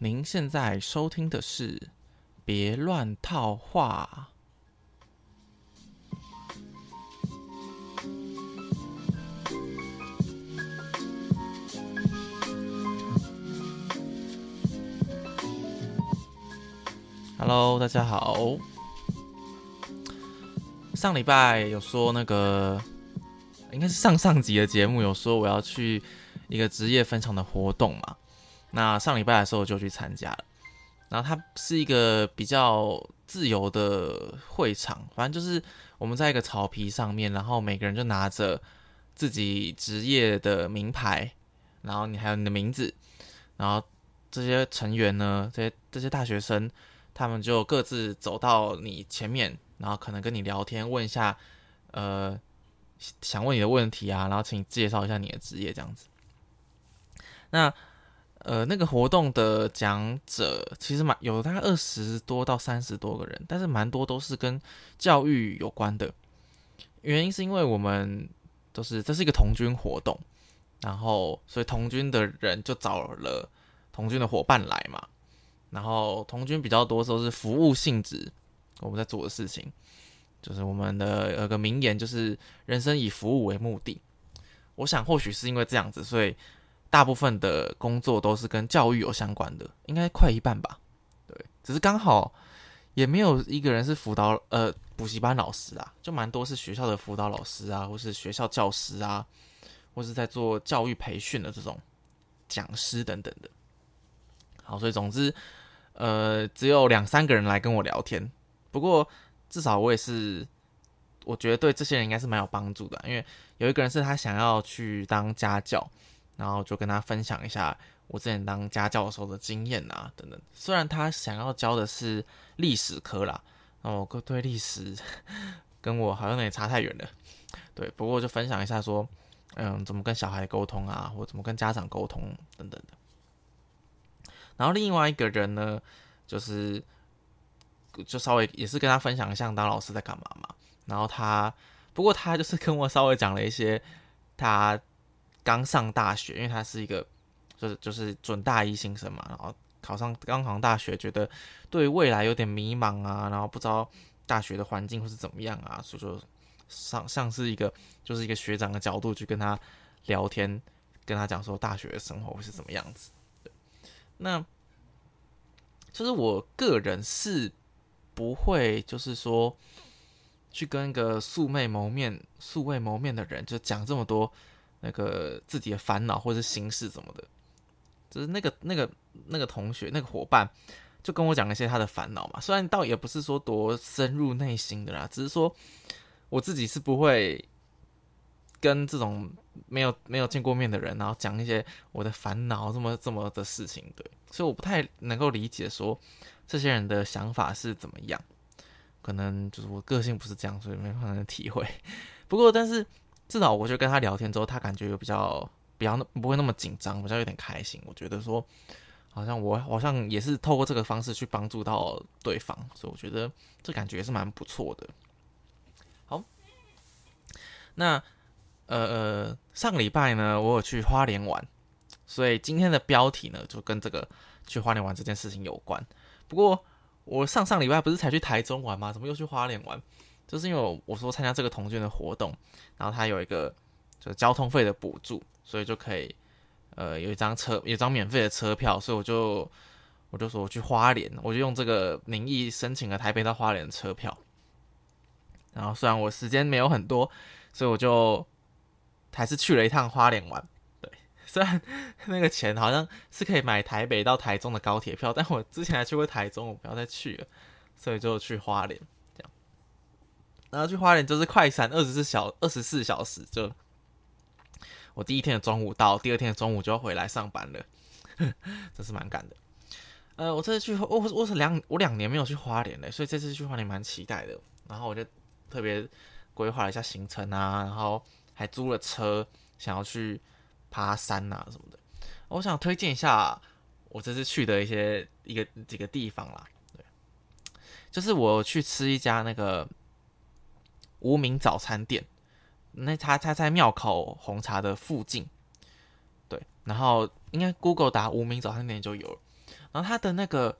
您现在收听的是《别乱套话》。Hello，大家好。上礼拜有说那个，应该是上上集的节目有说我要去一个职业分享的活动嘛。那上礼拜的时候就去参加了。然后它是一个比较自由的会场，反正就是我们在一个草皮上面，然后每个人就拿着自己职业的名牌，然后你还有你的名字，然后这些成员呢，这些这些大学生。他们就各自走到你前面，然后可能跟你聊天，问一下，呃，想问你的问题啊，然后请你介绍一下你的职业这样子。那呃，那个活动的讲者其实蛮有大概二十多到三十多个人，但是蛮多都是跟教育有关的。原因是因为我们都是这是一个童军活动，然后所以童军的人就找了童军的伙伴来嘛。然后童军比较多时候是服务性质，我们在做的事情，就是我们的有个名言，就是人生以服务为目的。我想或许是因为这样子，所以大部分的工作都是跟教育有相关的，应该快一半吧。对，只是刚好也没有一个人是辅导呃补习班老师啊，就蛮多是学校的辅导老师啊，或是学校教师啊，或是在做教育培训的这种讲师等等的。好，所以总之。呃，只有两三个人来跟我聊天，不过至少我也是，我觉得对这些人应该是蛮有帮助的，因为有一个人是他想要去当家教，然后就跟他分享一下我之前当家教的时候的经验啊等等。虽然他想要教的是历史科啦，然后我对历史 跟我好像也差太远了，对，不过就分享一下说，嗯，怎么跟小孩沟通啊，或怎么跟家长沟通等等的。然后另外一个人呢，就是就稍微也是跟他分享一下当老师在干嘛嘛。然后他不过他就是跟我稍微讲了一些他刚上大学，因为他是一个就是就是准大一新生嘛，然后考上刚考上大学，觉得对未来有点迷茫啊，然后不知道大学的环境会是怎么样啊，所以说像像是一个就是一个学长的角度去跟他聊天，跟他讲说大学的生活会是怎么样子。那，就是我个人是不会，就是说去跟一个素昧谋面、素未谋面的人，就讲这么多那个自己的烦恼或者是心事什么的。就是那个、那个、那个同学、那个伙伴，就跟我讲一些他的烦恼嘛。虽然倒也不是说多深入内心的啦，只是说我自己是不会。跟这种没有没有见过面的人，然后讲一些我的烦恼这么这么的事情，对，所以我不太能够理解说这些人的想法是怎么样。可能就是我个性不是这样，所以没办法体会。不过，但是至少我就跟他聊天之后，他感觉有比较比较不会那么紧张，比较有点开心。我觉得说，好像我好像也是透过这个方式去帮助到对方，所以我觉得这感觉是蛮不错的。好，那。呃呃，上礼拜呢，我有去花莲玩，所以今天的标题呢，就跟这个去花莲玩这件事情有关。不过我上上礼拜不是才去台中玩吗？怎么又去花莲玩？就是因为我说参加这个童军的活动，然后他有一个就是交通费的补助，所以就可以呃有一张车，有张免费的车票，所以我就我就说我去花莲，我就用这个名义申请了台北到花莲的车票。然后虽然我时间没有很多，所以我就。还是去了一趟花莲玩，对，虽然 那个钱好像是可以买台北到台中的高铁票，但我之前还去过台中，我不要再去了，所以就去花莲。然后去花莲就是快闪二十四小二十四小时，就我第一天的中午到，第二天的中午就要回来上班了，真是蛮赶的。呃，我这次去我我是两我两年没有去花莲了，所以这次去花莲蛮期待的。然后我就特别规划了一下行程啊，然后。还租了车，想要去爬山啊什么的。我想推荐一下我这次去的一些一个几个地方啦。对，就是我去吃一家那个无名早餐店，那他他在庙口红茶的附近。对，然后应该 Google 打无名早餐店就有了。然后它的那个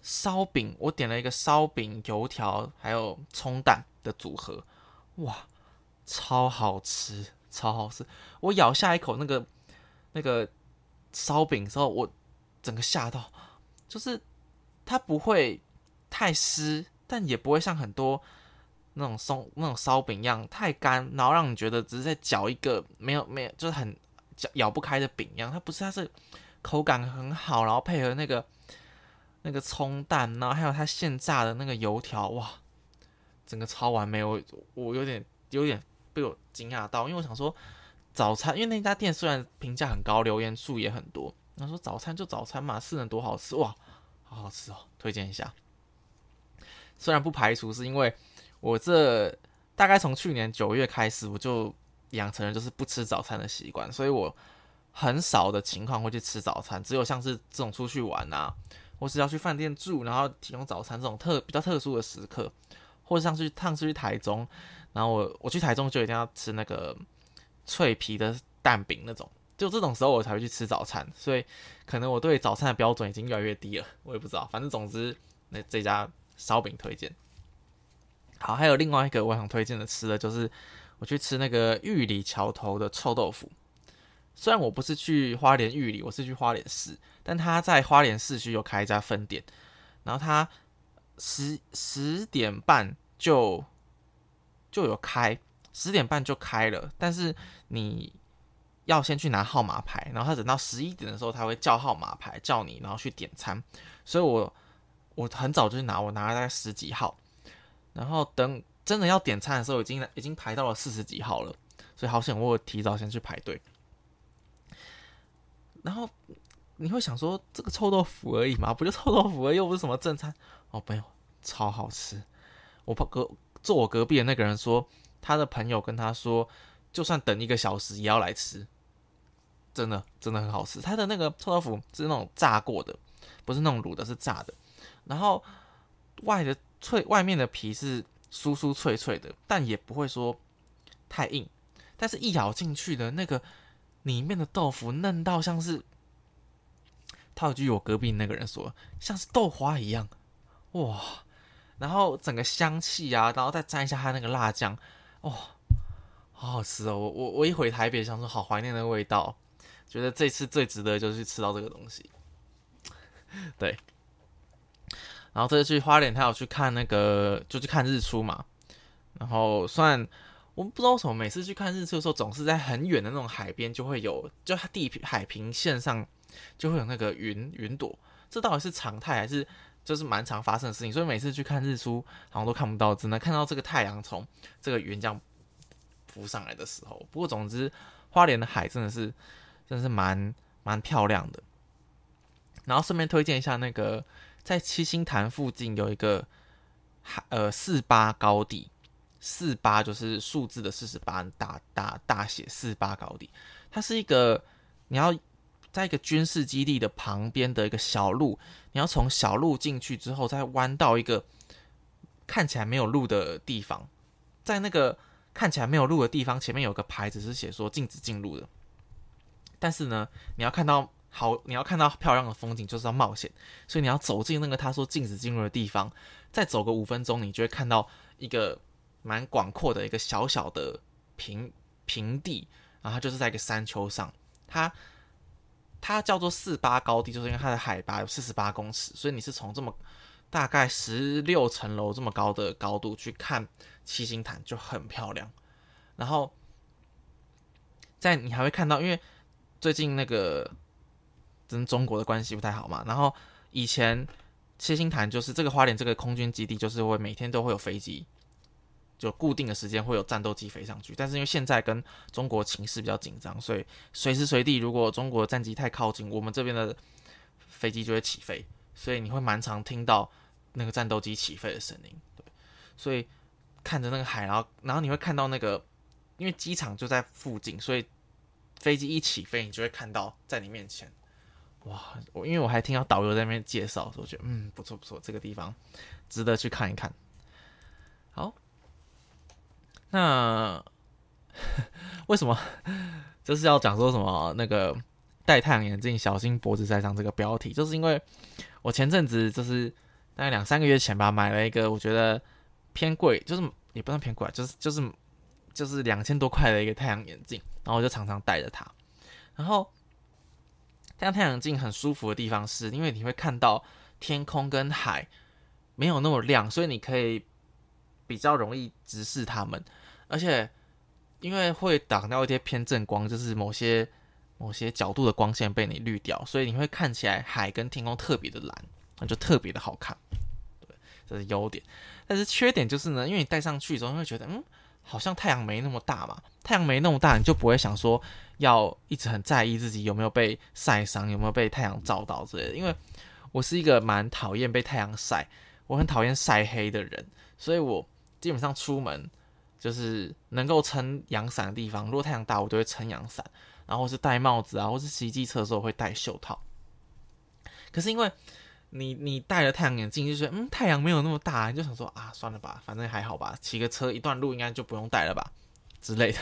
烧饼，我点了一个烧饼、油条还有葱蛋的组合，哇，超好吃，超好吃！我咬下一口那个那个烧饼之后，我整个吓到，就是它不会太湿，但也不会像很多那种松那种烧饼一样太干，然后让你觉得只是在嚼一个没有没有就是很咬咬不开的饼一样。它不是，它是口感很好，然后配合那个。那个葱蛋，然后还有它现炸的那个油条，哇，整个超完美。我我有点有点被我惊讶到，因为我想说早餐，因为那家店虽然评价很高，留言数也很多，他说早餐就早餐嘛，是能多好吃哇，好好吃哦，推荐一下。虽然不排除是因为我这大概从去年九月开始，我就养成了就是不吃早餐的习惯，所以我很少的情况会去吃早餐，只有像是这种出去玩啊。或是要去饭店住，然后提供早餐这种特比较特殊的时刻，或者像去趟次去台中，然后我我去台中就一定要吃那个脆皮的蛋饼那种，就这种时候我才会去吃早餐，所以可能我对早餐的标准已经越来越低了，我也不知道，反正总之那这家烧饼推荐。好，还有另外一个我想推荐的吃的就是我去吃那个玉里桥头的臭豆腐。虽然我不是去花莲玉里，我是去花莲市，但他在花莲市区有开一家分店，然后他十十点半就就有开，十点半就开了，但是你要先去拿号码牌，然后他等到十一点的时候他会叫号码牌叫你，然后去点餐，所以我我很早就去拿，我拿了大概十几号，然后等真的要点餐的时候，已经已经排到了四十几号了，所以好险我提早先去排队。然后你会想说，这个臭豆腐而已嘛，不就臭豆腐而已，又不是什么正餐哦，没有，超好吃。我隔坐我隔壁的那个人说，他的朋友跟他说，就算等一个小时也要来吃，真的真的很好吃。他的那个臭豆腐是那种炸过的，不是那种卤的，是炸的。然后外的脆，外面的皮是酥酥脆脆的，但也不会说太硬。但是一咬进去的那个。里面的豆腐嫩到像是，套句我隔壁那个人说，像是豆花一样，哇！然后整个香气啊，然后再沾一下它那个辣酱，哇，好好吃哦！我我我一回台北，想说好怀念那个味道，觉得这次最值得就是吃到这个东西。对，然后这次去花莲，他有去看那个，就去看日出嘛，然后算。我不知道为什么每次去看日出的时候，总是在很远的那种海边就会有，就它地平海平线上就会有那个云云朵，这到底是常态还是就是蛮常发生的事情？所以每次去看日出，好像都看不到，只能看到这个太阳从这个云这样浮上来的时候。不过总之，花莲的海真的是真的是蛮蛮漂亮的。然后顺便推荐一下，那个在七星潭附近有一个海呃四八高地。四八就是数字的四十八，大大大写四八高地，它是一个你要在一个军事基地的旁边的一个小路，你要从小路进去之后，再弯到一个看起来没有路的地方，在那个看起来没有路的地方前面有个牌子是写说禁止进入的，但是呢，你要看到好，你要看到漂亮的风景就是要冒险，所以你要走进那个他说禁止进入的地方，再走个五分钟，你就会看到一个。蛮广阔的一个小小的平平地，然后就是在一个山丘上，它它叫做四八高地，就是因为它的海拔有四十八公尺，所以你是从这么大概十六层楼这么高的高度去看七星潭就很漂亮。然后在你还会看到，因为最近那个跟中国的关系不太好嘛，然后以前七星潭就是这个花莲这个空军基地，就是会每天都会有飞机。就固定的时间会有战斗机飞上去，但是因为现在跟中国情势比较紧张，所以随时随地如果中国战机太靠近，我们这边的飞机就会起飞，所以你会蛮常听到那个战斗机起飞的声音。对，所以看着那个海，然后然后你会看到那个，因为机场就在附近，所以飞机一起飞，你就会看到在你面前。哇，我因为我还听到导游在那边介绍，所以我觉得嗯不错不错，这个地方值得去看一看。好。那 为什么 就是要讲说什么那个戴太阳眼镜，小心脖子晒伤这个标题，就是因为我前阵子就是大概两三个月前吧，买了一个我觉得偏贵，就是也不算偏贵，就是就是就是两千多块的一个太阳眼镜，然后我就常常戴着它。然后戴太阳镜很舒服的地方是，因为你会看到天空跟海没有那么亮，所以你可以比较容易直视它们，而且。因为会挡掉一些偏正光，就是某些某些角度的光线被你滤掉，所以你会看起来海跟天空特别的蓝，那就特别的好看。对，这是优点。但是缺点就是呢，因为你戴上去之后会觉得，嗯，好像太阳没那么大嘛。太阳没那么大，你就不会想说要一直很在意自己有没有被晒伤，有没有被太阳照到之类的。因为我是一个蛮讨厌被太阳晒，我很讨厌晒黑的人，所以我基本上出门。就是能够撑阳伞的地方，如果太阳大，我就会撑阳伞，然后是戴帽子啊，或是骑机车的时候会戴袖套。可是因为你你戴了太阳眼镜，就觉得嗯太阳没有那么大，你就想说啊算了吧，反正还好吧，骑个车一段路应该就不用戴了吧之类的。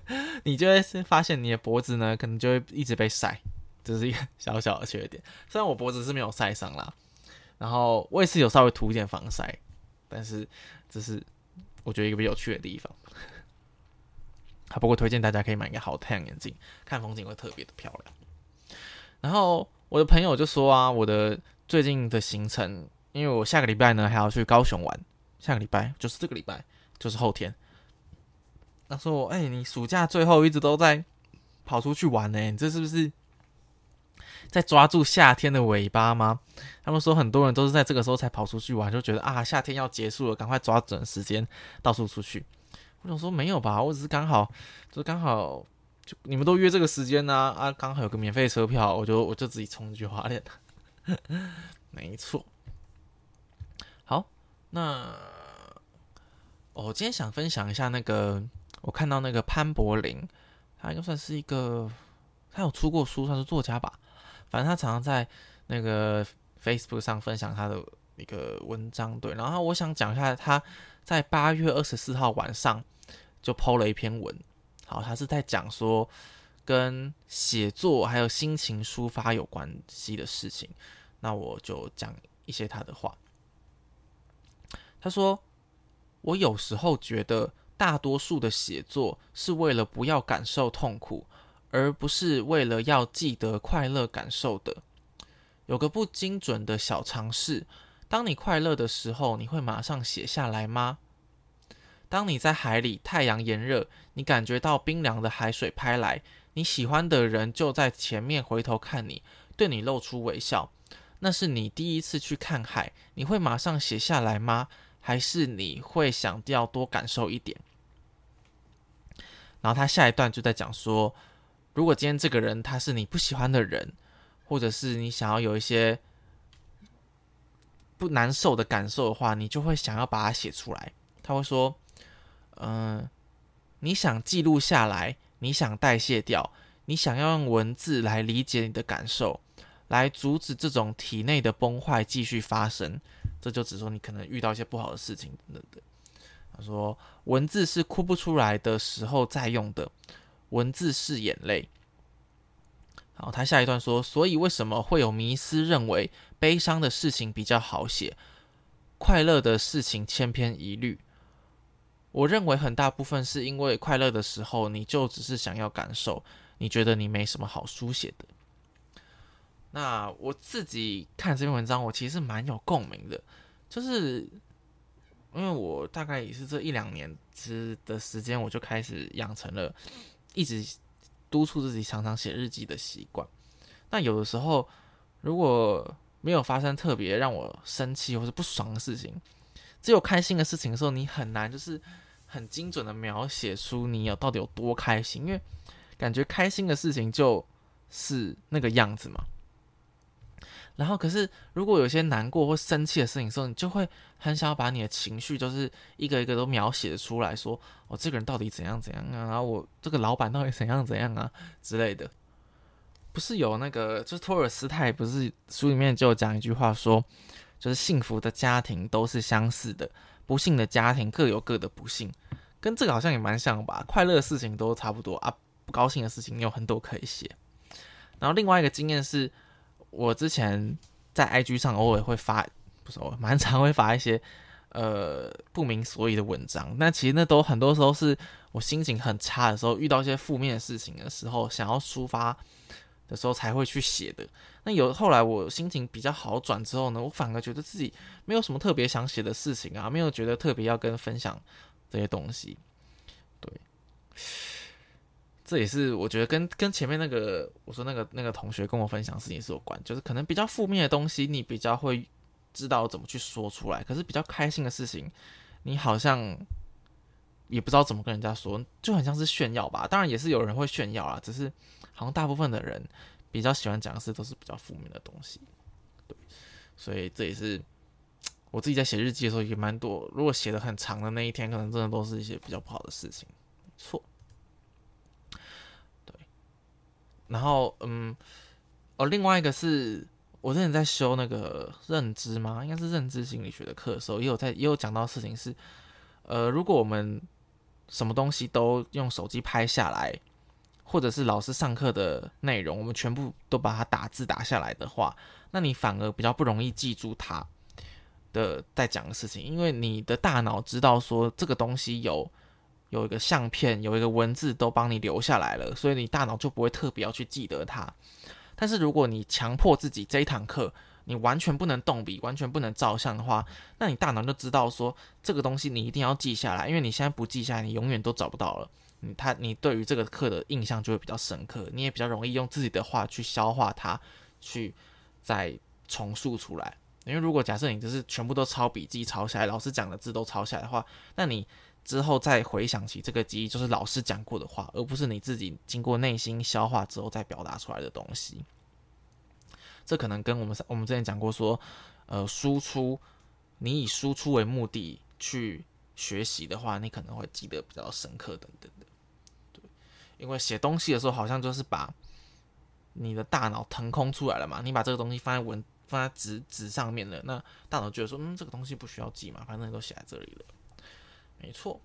你就会发现你的脖子呢，可能就会一直被晒，这是一个小小的缺点。虽然我脖子是没有晒伤啦，然后我也是有稍微涂一点防晒，但是这是。我觉得一个比较有趣的地方，还，不过推荐大家可以买一个好太阳眼镜，看风景会特别的漂亮。然后我的朋友就说啊，我的最近的行程，因为我下个礼拜呢还要去高雄玩，下个礼拜就是这个礼拜，就是后天。他说：“哎，你暑假最后一直都在跑出去玩呢，你这是不是？”在抓住夏天的尾巴吗？他们说很多人都是在这个时候才跑出去玩，就觉得啊夏天要结束了，赶快抓准时间到处出去。我想说没有吧，我只是刚好就刚好就你们都约这个时间呢啊，刚好有个免费车票，我就我就自己冲去花莲。没错。好，那我今天想分享一下那个我看到那个潘柏林，他应该算是一个他有出过书，算是作家吧。反正他常常在那个 Facebook 上分享他的一个文章，对。然后我想讲一下，他在八月二十四号晚上就 PO 了一篇文，好，他是在讲说跟写作还有心情抒发有关系的事情。那我就讲一些他的话。他说：“我有时候觉得，大多数的写作是为了不要感受痛苦。”而不是为了要记得快乐感受的。有个不精准的小尝试：当你快乐的时候，你会马上写下来吗？当你在海里，太阳炎热，你感觉到冰凉的海水拍来，你喜欢的人就在前面回头看你，对你露出微笑。那是你第一次去看海，你会马上写下来吗？还是你会想要多感受一点？然后他下一段就在讲说。如果今天这个人他是你不喜欢的人，或者是你想要有一些不难受的感受的话，你就会想要把它写出来。他会说：“嗯，你想记录下来，你想代谢掉，你想要用文字来理解你的感受，来阻止这种体内的崩坏继续发生。这就只说你可能遇到一些不好的事情等等的。”他说：“文字是哭不出来的时候在用的。”文字是眼泪。好，他下一段说：“所以为什么会有迷思，认为悲伤的事情比较好写，快乐的事情千篇一律？我认为很大部分是因为快乐的时候，你就只是想要感受，你觉得你没什么好书写的。那我自己看这篇文章，我其实蛮有共鸣的，就是因为我大概也是这一两年之的时间，我就开始养成了。”一直督促自己常常写日记的习惯。那有的时候，如果没有发生特别让我生气或者不爽的事情，只有开心的事情的时候，你很难就是很精准的描写出你有到底有多开心，因为感觉开心的事情就是那个样子嘛。然后，可是如果有些难过或生气的事情时候，你就会很想要把你的情绪，就是一个一个都描写出来，说我这个人到底怎样怎样啊，然后我这个老板到底怎样怎样啊之类的。不是有那个，就是托尔斯泰不是书里面就有讲一句话说，就是幸福的家庭都是相似的，不幸的家庭各有各的不幸，跟这个好像也蛮像吧。快乐的事情都差不多啊，不高兴的事情有很多可以写。然后另外一个经验是，我之前在 IG 上偶尔会发，不是偶尔，蛮常会发一些呃不明所以的文章。那其实那都很多时候是我心情很差的时候，遇到一些负面的事情的时候，想要抒发的时候才会去写的。那有后来我心情比较好转之后呢，我反而觉得自己没有什么特别想写的事情啊，没有觉得特别要跟分享这些东西。对，这也是我觉得跟跟前面那个我说那个那个同学跟我分享事情是有关，就是可能比较负面的东西，你比较会知道怎么去说出来，可是比较开心的事情，你好像也不知道怎么跟人家说，就很像是炫耀吧。当然也是有人会炫耀啊，只是好像大部分的人。比较喜欢讲的事都是比较负面的东西，对，所以这也是我自己在写日记的时候也蛮多。如果写的很长的那一天，可能真的都是一些比较不好的事情，错。对，然后嗯，哦，另外一个是我之前在修那个认知吗？应该是认知心理学的课的时候，也有在也有讲到事情是，呃，如果我们什么东西都用手机拍下来。或者是老师上课的内容，我们全部都把它打字打下来的话，那你反而比较不容易记住他的在讲的事情，因为你的大脑知道说这个东西有有一个相片，有一个文字都帮你留下来了，所以你大脑就不会特别要去记得它。但是如果你强迫自己这一堂课你完全不能动笔，完全不能照相的话，那你大脑就知道说这个东西你一定要记下来，因为你现在不记下来，你永远都找不到了。你他你对于这个课的印象就会比较深刻，你也比较容易用自己的话去消化它，去再重塑出来。因为如果假设你就是全部都抄笔记抄下来，老师讲的字都抄下来的话，那你之后再回想起这个记忆，就是老师讲过的话，而不是你自己经过内心消化之后再表达出来的东西。这可能跟我们我们之前讲过说，呃，输出你以输出为目的去学习的话，你可能会记得比较深刻等等的。因为写东西的时候，好像就是把你的大脑腾空出来了嘛。你把这个东西放在文放在纸纸上面了，那大脑觉得说，嗯，这个东西不需要记嘛，反正都写在这里了。没错。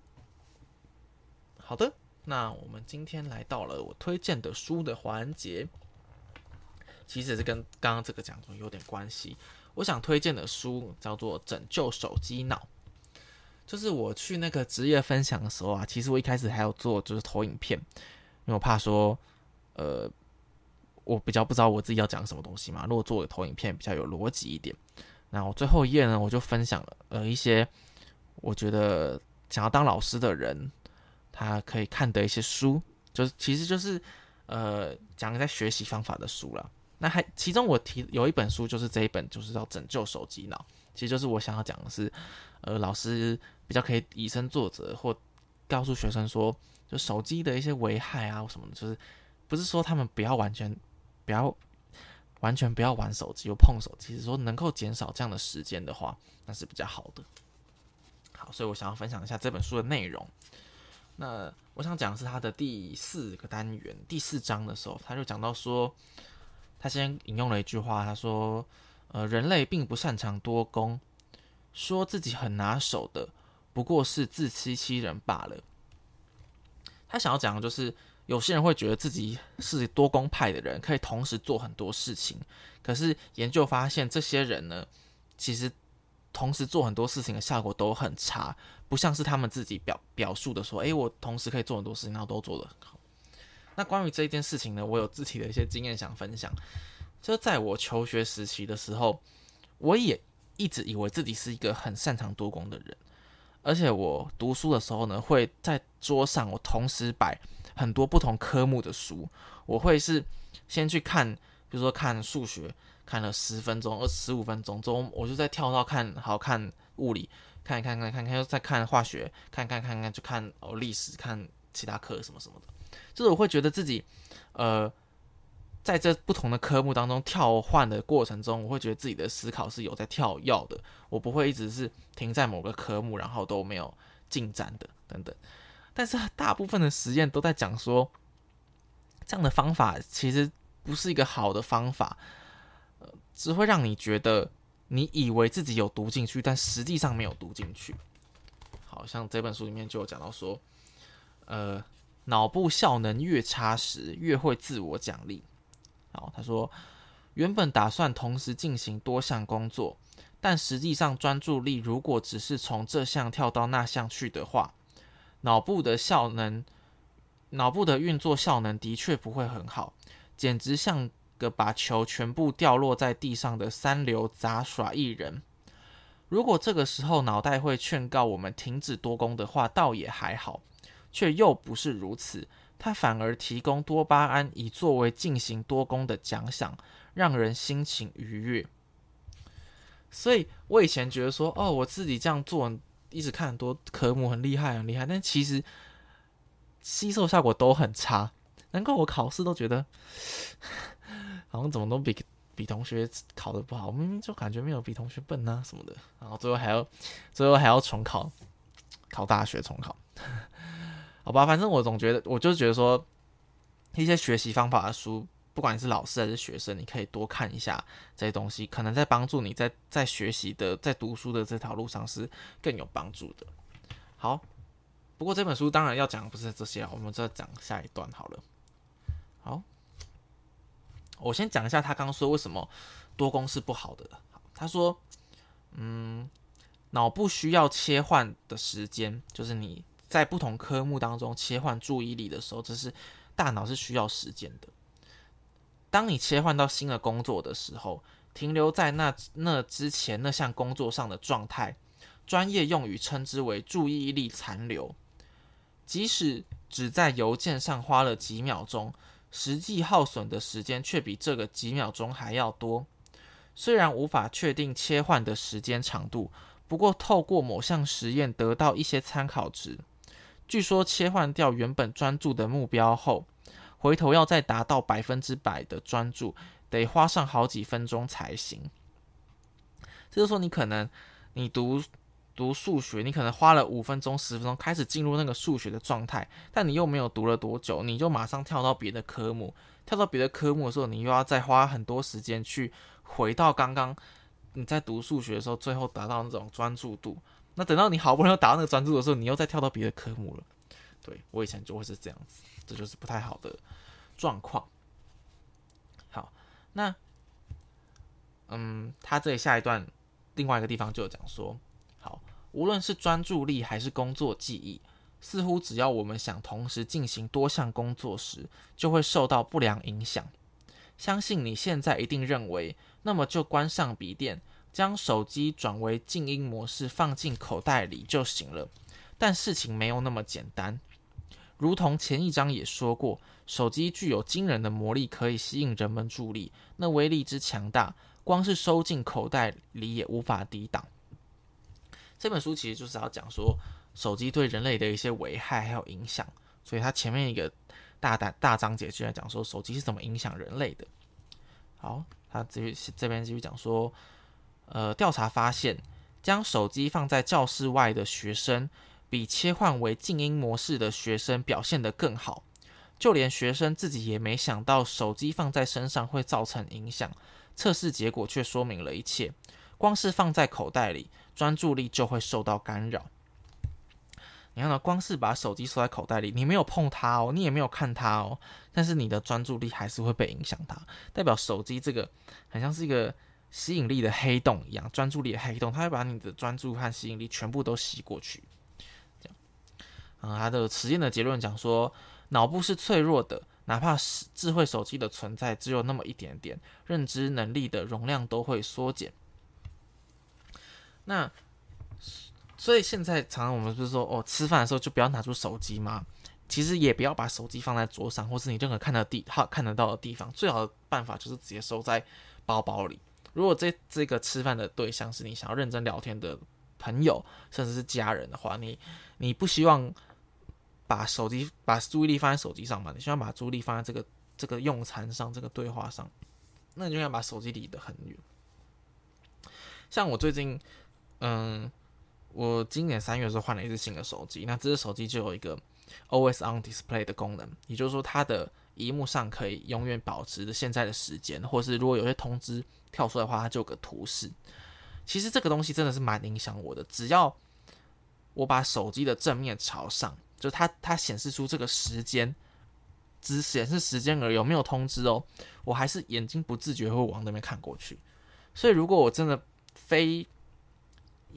好的，那我们今天来到了我推荐的书的环节，其实是跟刚刚这个讲座有点关系。我想推荐的书叫做《拯救手机脑》。就是我去那个职业分享的时候啊，其实我一开始还有做就是投影片。因为我怕说，呃，我比较不知道我自己要讲什么东西嘛。如果做的投影片比较有逻辑一点，那我最后一页呢，我就分享了呃一些我觉得想要当老师的人他可以看的一些书，就是其实就是呃讲在学习方法的书了。那还其中我提有一本书就是这一本，就是叫《拯救手机脑》，其实就是我想要讲的是，呃，老师比较可以以身作则，或告诉学生说。就手机的一些危害啊什么的，就是不是说他们不要完全不要完全不要玩手机又碰手机，是说能够减少这样的时间的话，那是比较好的。所以我想要分享一下这本书的内容。那我想讲的是他的第四个单元第四章的时候，他就讲到说，他先引用了一句话，他说：“呃，人类并不擅长多功，说自己很拿手的，不过是自欺欺人罢了。”他想要讲的就是，有些人会觉得自己是多功派的人，可以同时做很多事情。可是研究发现，这些人呢，其实同时做很多事情的效果都很差，不像是他们自己表表述的说：“诶，我同时可以做很多事情，然后都做得很好。”那关于这一件事情呢，我有自己的一些经验想分享。就在我求学时期的时候，我也一直以为自己是一个很擅长多功的人。而且我读书的时候呢，会在桌上，我同时摆很多不同科目的书。我会是先去看，比如说看数学，看了十分钟、二十五分钟之后，我就在跳到看好看物理，看看看看看，又再看化学，看看看看就看哦历史，看其他课什么什么的。就是我会觉得自己，呃。在这不同的科目当中跳换的过程中，我会觉得自己的思考是有在跳跃的，我不会一直是停在某个科目，然后都没有进展的等等。但是大部分的实验都在讲说，这样的方法其实不是一个好的方法，只会让你觉得你以为自己有读进去，但实际上没有读进去。好像这本书里面就有讲到说，呃，脑部效能越差时，越会自我奖励。好，他说原本打算同时进行多项工作，但实际上专注力如果只是从这项跳到那项去的话，脑部的效能、脑部的运作效能的确不会很好，简直像个把球全部掉落在地上的三流杂耍艺人。如果这个时候脑袋会劝告我们停止多功的话，倒也还好，却又不是如此。它反而提供多巴胺，以作为进行多功的奖赏，让人心情愉悦。所以我以前觉得说，哦，我自己这样做，一直看很多科目很厉害，很厉害，但其实吸收效果都很差。难怪我考试都觉得，好像怎么都比比同学考的不好。明明就感觉没有比同学笨啊什么的，然后最后还要最后还要重考，考大学重考。好吧，反正我总觉得，我就觉得说，一些学习方法的书，不管你是老师还是学生，你可以多看一下这些东西，可能在帮助你在在学习的在读书的这条路上是更有帮助的。好，不过这本书当然要讲的不是这些，我们再讲下一段好了。我先讲一下他刚刚说为什么多功是不好的。他说，嗯，脑部需要切换的时间，就是你。在不同科目当中切换注意力的时候，这是大脑是需要时间的。当你切换到新的工作的时候，停留在那那之前那项工作上的状态，专业用语称之为注意力残留。即使只在邮件上花了几秒钟，实际耗损的时间却比这个几秒钟还要多。虽然无法确定切换的时间长度，不过透过某项实验得到一些参考值。据说切换掉原本专注的目标后，回头要再达到百分之百的专注，得花上好几分钟才行。就是说，你可能你读读数学，你可能花了五分钟、十分钟开始进入那个数学的状态，但你又没有读了多久，你就马上跳到别的科目。跳到别的科目的时候，你又要再花很多时间去回到刚刚你在读数学的时候，最后达到那种专注度。那等到你好不容易达到那个专注的时候，你又再跳到别的科目了。对我以前就会是这样子，这就是不太好的状况。好，那嗯，他这里下一段另外一个地方就有讲说，无论是专注力还是工作记忆，似乎只要我们想同时进行多项工作时，就会受到不良影响。相信你现在一定认为，那么就关上笔电。将手机转为静音模式，放进口袋里就行了。但事情没有那么简单。如同前一章也说过，手机具有惊人的魔力，可以吸引人们注意力。那威力之强大，光是收进口袋里也无法抵挡。这本书其实就是要讲说手机对人类的一些危害还有影响。所以它前面一个大大大章节就在讲说手机是怎么影响人类的。好，他这这边继续讲说。呃，调查发现，将手机放在教室外的学生，比切换为静音模式的学生表现得更好。就连学生自己也没想到手机放在身上会造成影响，测试结果却说明了一切。光是放在口袋里，专注力就会受到干扰。你看呢，光是把手机收在口袋里，你没有碰它哦，你也没有看它哦，但是你的专注力还是会被影响它，代表手机这个很像是一个。吸引力的黑洞一样，专注力的黑洞，它会把你的专注和吸引力全部都吸过去。这样，啊，他的实验的结论讲说，脑部是脆弱的，哪怕是智慧手机的存在只有那么一点点，认知能力的容量都会缩减。那，所以现在常常我们不是说，哦，吃饭的时候就不要拿出手机吗？其实也不要把手机放在桌上，或是你任何看得地、好看得到的地方。最好的办法就是直接收在包包里。如果这这个吃饭的对象是你想要认真聊天的朋友，甚至是家人的话，你你不希望把手机把注意力放在手机上嘛？你希望把注意力放在这个这个用餐上，这个对话上，那你就要把手机离得很远。像我最近，嗯，我今年三月的时候换了一只新的手机，那这只手机就有一个 Always On Display 的功能，也就是说它的荧幕上可以永远保持着现在的时间，或是如果有些通知。跳出来的话，它就有个图示。其实这个东西真的是蛮影响我的。只要我把手机的正面朝上，就它它显示出这个时间只显示时间而已，没有通知哦，我还是眼睛不自觉会往那边看过去。所以如果我真的非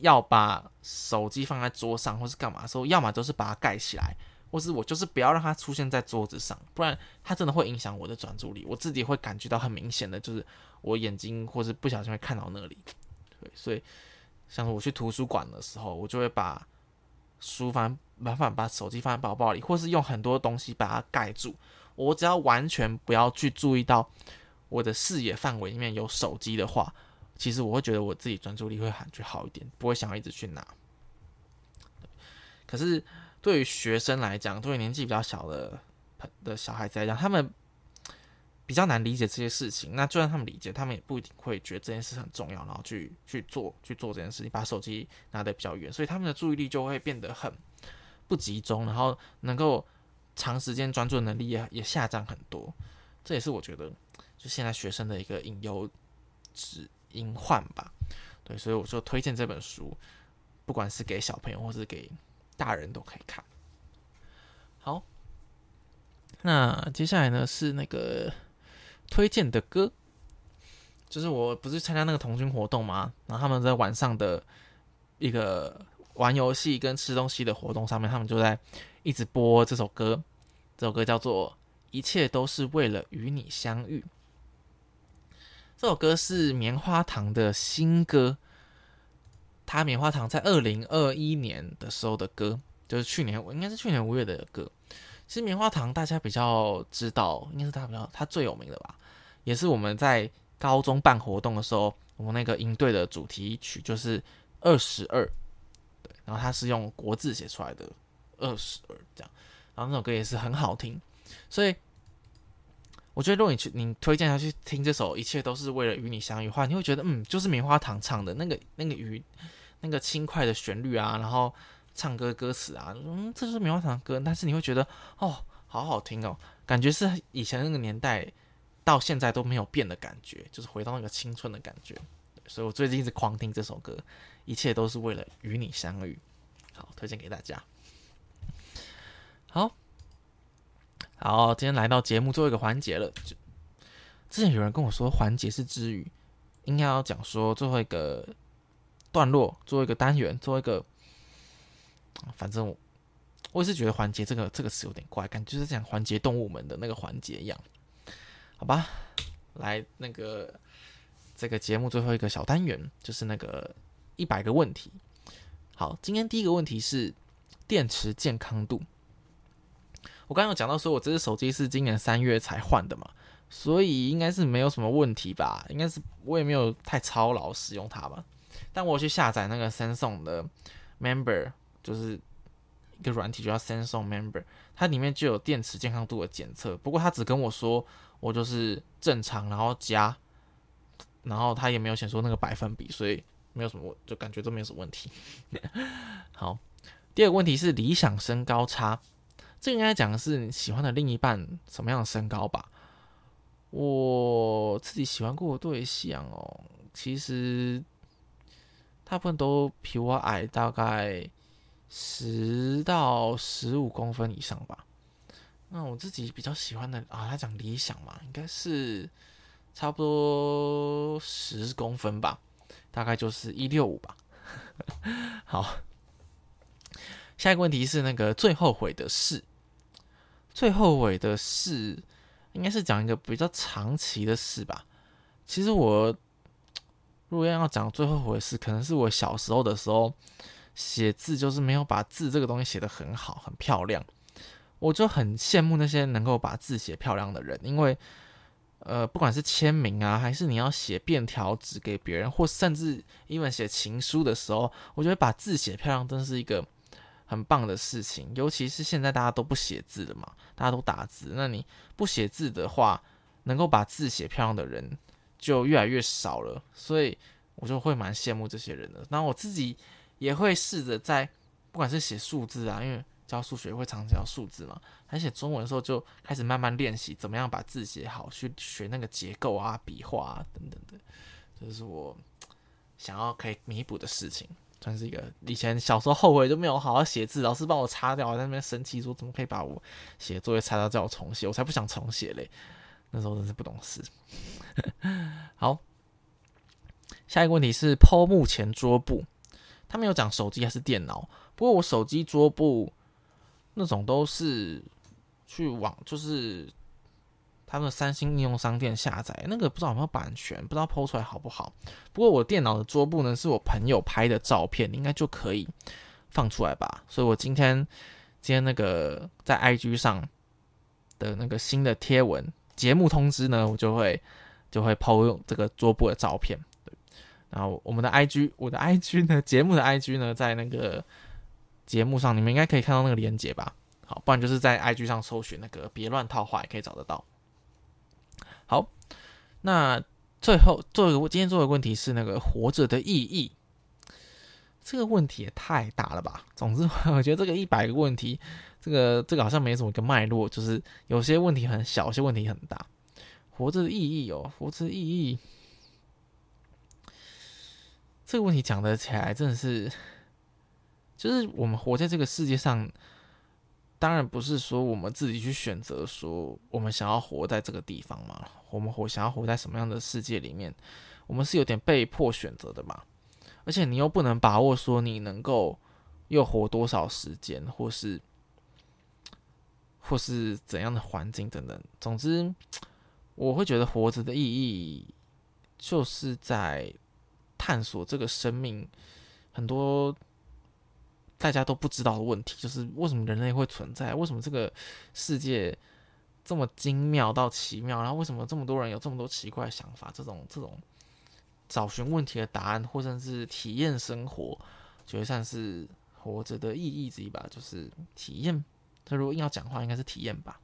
要把手机放在桌上或是干嘛的时候，要么都是把它盖起来，或是我就是不要让它出现在桌子上，不然它真的会影响我的专注力，我自己会感觉到很明显的，就是我眼睛或是不小心会看到那里。对，所以像我去图书馆的时候，我就会把书放，麻烦把手机放在包包里，或是用很多东西把它盖住。我只要完全不要去注意到我的视野范围里面有手机的话。其实我会觉得我自己专注力会很就好一点，不会想要一直去拿。可是对于学生来讲，对于年纪比较小的的小孩子来讲，他们比较难理解这些事情。那就算他们理解，他们也不一定会觉得这件事很重要，然后去去做去做这件事情，把手机拿得比较远，所以他们的注意力就会变得很不集中，然后能够长时间专注的能力也也下降很多。这也是我觉得就现在学生的一个隐忧之。隐患吧，对，所以我就推荐这本书，不管是给小朋友或是给大人都可以看。好，那接下来呢是那个推荐的歌，就是我不是参加那个童军活动吗？然后他们在晚上的一个玩游戏跟吃东西的活动上面，他们就在一直播这首歌，这首歌叫做《一切都是为了与你相遇》。这首歌是棉花糖的新歌，他棉花糖在二零二一年的时候的歌，就是去年应该是去年五月的歌。其实棉花糖大家比较知道，应该是他比较他最有名的吧，也是我们在高中办活动的时候，我们那个营队的主题曲就是二十二，对，然后它是用国字写出来的二十二这样，然后那首歌也是很好听，所以。我觉得，如果你去，你推荐他去听这首《一切都是为了与你相遇》的话，你会觉得，嗯，就是棉花糖唱的那个那个语，那个轻快的旋律啊，然后唱歌歌词啊，嗯，这就是棉花糖的歌，但是你会觉得，哦，好好听哦，感觉是以前那个年代到现在都没有变的感觉，就是回到那个青春的感觉。所以我最近一直狂听这首歌，《一切都是为了与你相遇》，好，推荐给大家。好。好，今天来到节目最后一个环节了。就之前有人跟我说，环节是之余，应该要讲说最后一个段落，做一个单元，做一个，反正我我也是觉得环节这个这个词有点怪，感觉就是讲环节动物们的那个环节一样。好吧，来那个这个节目最后一个小单元，就是那个一百个问题。好，今天第一个问题是电池健康度。我刚刚有讲到说，我这只手机是今年三月才换的嘛，所以应该是没有什么问题吧？应该是我也没有太操劳使用它吧。但我去下载那个 Samsung 的 Member，就是一个软体，叫 Samsung Member，它里面就有电池健康度的检测。不过它只跟我说我就是正常，然后加，然后它也没有显示那个百分比，所以没有什么，就感觉都没有什么问题。好，第二个问题是理想身高差。这应该讲的是你喜欢的另一半什么样的身高吧？我自己喜欢过的对象哦，其实大部分都比我矮，大概十到十五公分以上吧。那我自己比较喜欢的啊，他讲理想嘛，应该是差不多十公分吧，大概就是一六五吧。好。下一个问题是那个最后悔的事，最后悔的事应该是讲一个比较长期的事吧。其实我如果要讲最后悔的事，可能是我小时候的时候写字就是没有把字这个东西写得很好很漂亮，我就很羡慕那些能够把字写漂亮的人，因为呃不管是签名啊，还是你要写便条纸给别人，或甚至因为写情书的时候，我觉得把字写漂亮真是一个。很棒的事情，尤其是现在大家都不写字了嘛，大家都打字。那你不写字的话，能够把字写漂亮的人就越来越少了，所以我就会蛮羡慕这些人的。那我自己也会试着在，不管是写数字啊，因为教数学会常教数字嘛，还写中文的时候就开始慢慢练习怎么样把字写好，去学那个结构啊、笔画啊等等的，这是我想要可以弥补的事情。算是一个以前小时候后悔就没有好好写字，老师帮我擦掉，我在那边生气说怎么可以把我写作业擦掉，叫我重写，我才不想重写嘞。那时候真是不懂事。好，下一个问题是抛目前桌布，他没有讲手机还是电脑，不过我手机桌布那种都是去网，就是他们三星应用商店下载，那个不知道有没有版权，不知道剖出来好不好。不过我电脑的桌布呢，是我朋友拍的照片，应该就可以放出来吧。所以我今天今天那个在 IG 上的那个新的贴文。节目通知呢，我就会就会抛用这个桌布的照片，然后我们的 I G，我的 I G 呢，节目的 I G 呢，在那个节目上，你们应该可以看到那个链接吧？好，不然就是在 I G 上搜寻那个“别乱套话”也可以找得到。好，那最后做一个今天做的问题是那个活着的意义，这个问题也太大了吧？总之，我觉得这个一百个问题。这个这个好像没什么个脉络，就是有些问题很小，有些问题很大。活着的意义哦，活着的意义，这个问题讲得起来真的是，就是我们活在这个世界上，当然不是说我们自己去选择说我们想要活在这个地方嘛，我们活想要活在什么样的世界里面，我们是有点被迫选择的嘛。而且你又不能把握说你能够又活多少时间，或是。或是怎样的环境等等，总之，我会觉得活着的意义，就是在探索这个生命很多大家都不知道的问题，就是为什么人类会存在，为什么这个世界这么精妙到奇妙，然后为什么这么多人有这么多奇怪的想法，这种这种找寻问题的答案，或者是体验生活，觉得算是活着的意义之一吧，就是体验。他如果硬要讲话，应该是体验吧。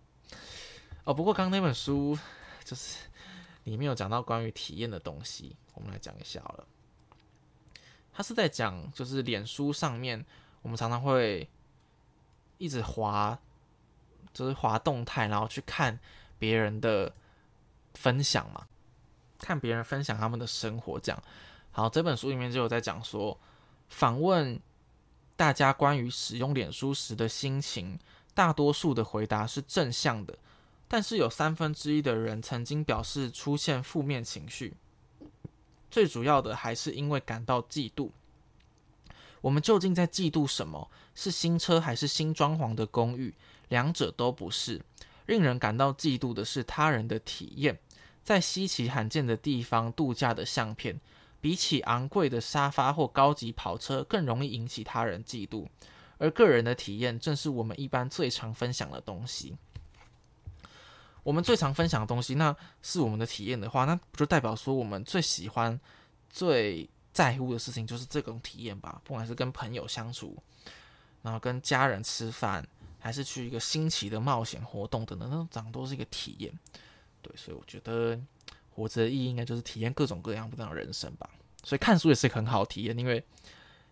哦，不过刚刚那本书就是里面有讲到关于体验的东西，我们来讲一下了。他是在讲，就是脸书上面，我们常常会一直滑，就是滑动态，然后去看别人的分享嘛，看别人分享他们的生活。这样，好，这本书里面就有在讲说，访问大家关于使用脸书时的心情。大多数的回答是正向的，但是有三分之一的人曾经表示出现负面情绪。最主要的还是因为感到嫉妒。我们究竟在嫉妒什么？是新车还是新装潢的公寓？两者都不是。令人感到嫉妒的是他人的体验，在稀奇罕见的地方度假的相片，比起昂贵的沙发或高级跑车，更容易引起他人嫉妒。而个人的体验正是我们一般最常分享的东西。我们最常分享的东西，那是我们的体验的话，那不就代表说我们最喜欢、最在乎的事情就是这种体验吧？不管是跟朋友相处，然后跟家人吃饭，还是去一个新奇的冒险活动等等，那种都是一个体验。对，所以我觉得活着的意义应该就是体验各种各样不同的人生吧。所以看书也是很好体验，因为。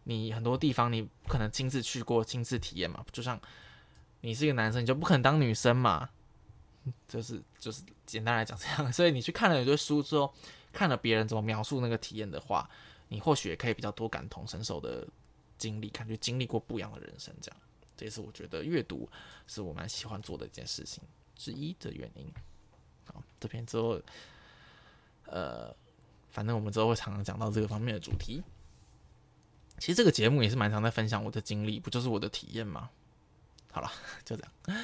你很多地方你不可能亲自去过、亲自体验嘛？就像你是一个男生，你就不可能当女生嘛？就是就是简单来讲这样。所以你去看了有些书之后，看了别人怎么描述那个体验的话，你或许也可以比较多感同身受的经历，感觉经历过不一样的人生。这样，这也是我觉得阅读是我蛮喜欢做的一件事情之一的原因。好，这篇之后，呃，反正我们之后会常常讲到这个方面的主题。其实这个节目也是蛮常在分享我的经历，不就是我的体验吗？好了，就这样。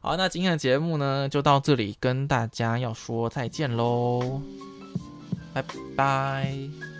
好，那今天的节目呢，就到这里，跟大家要说再见喽，拜拜。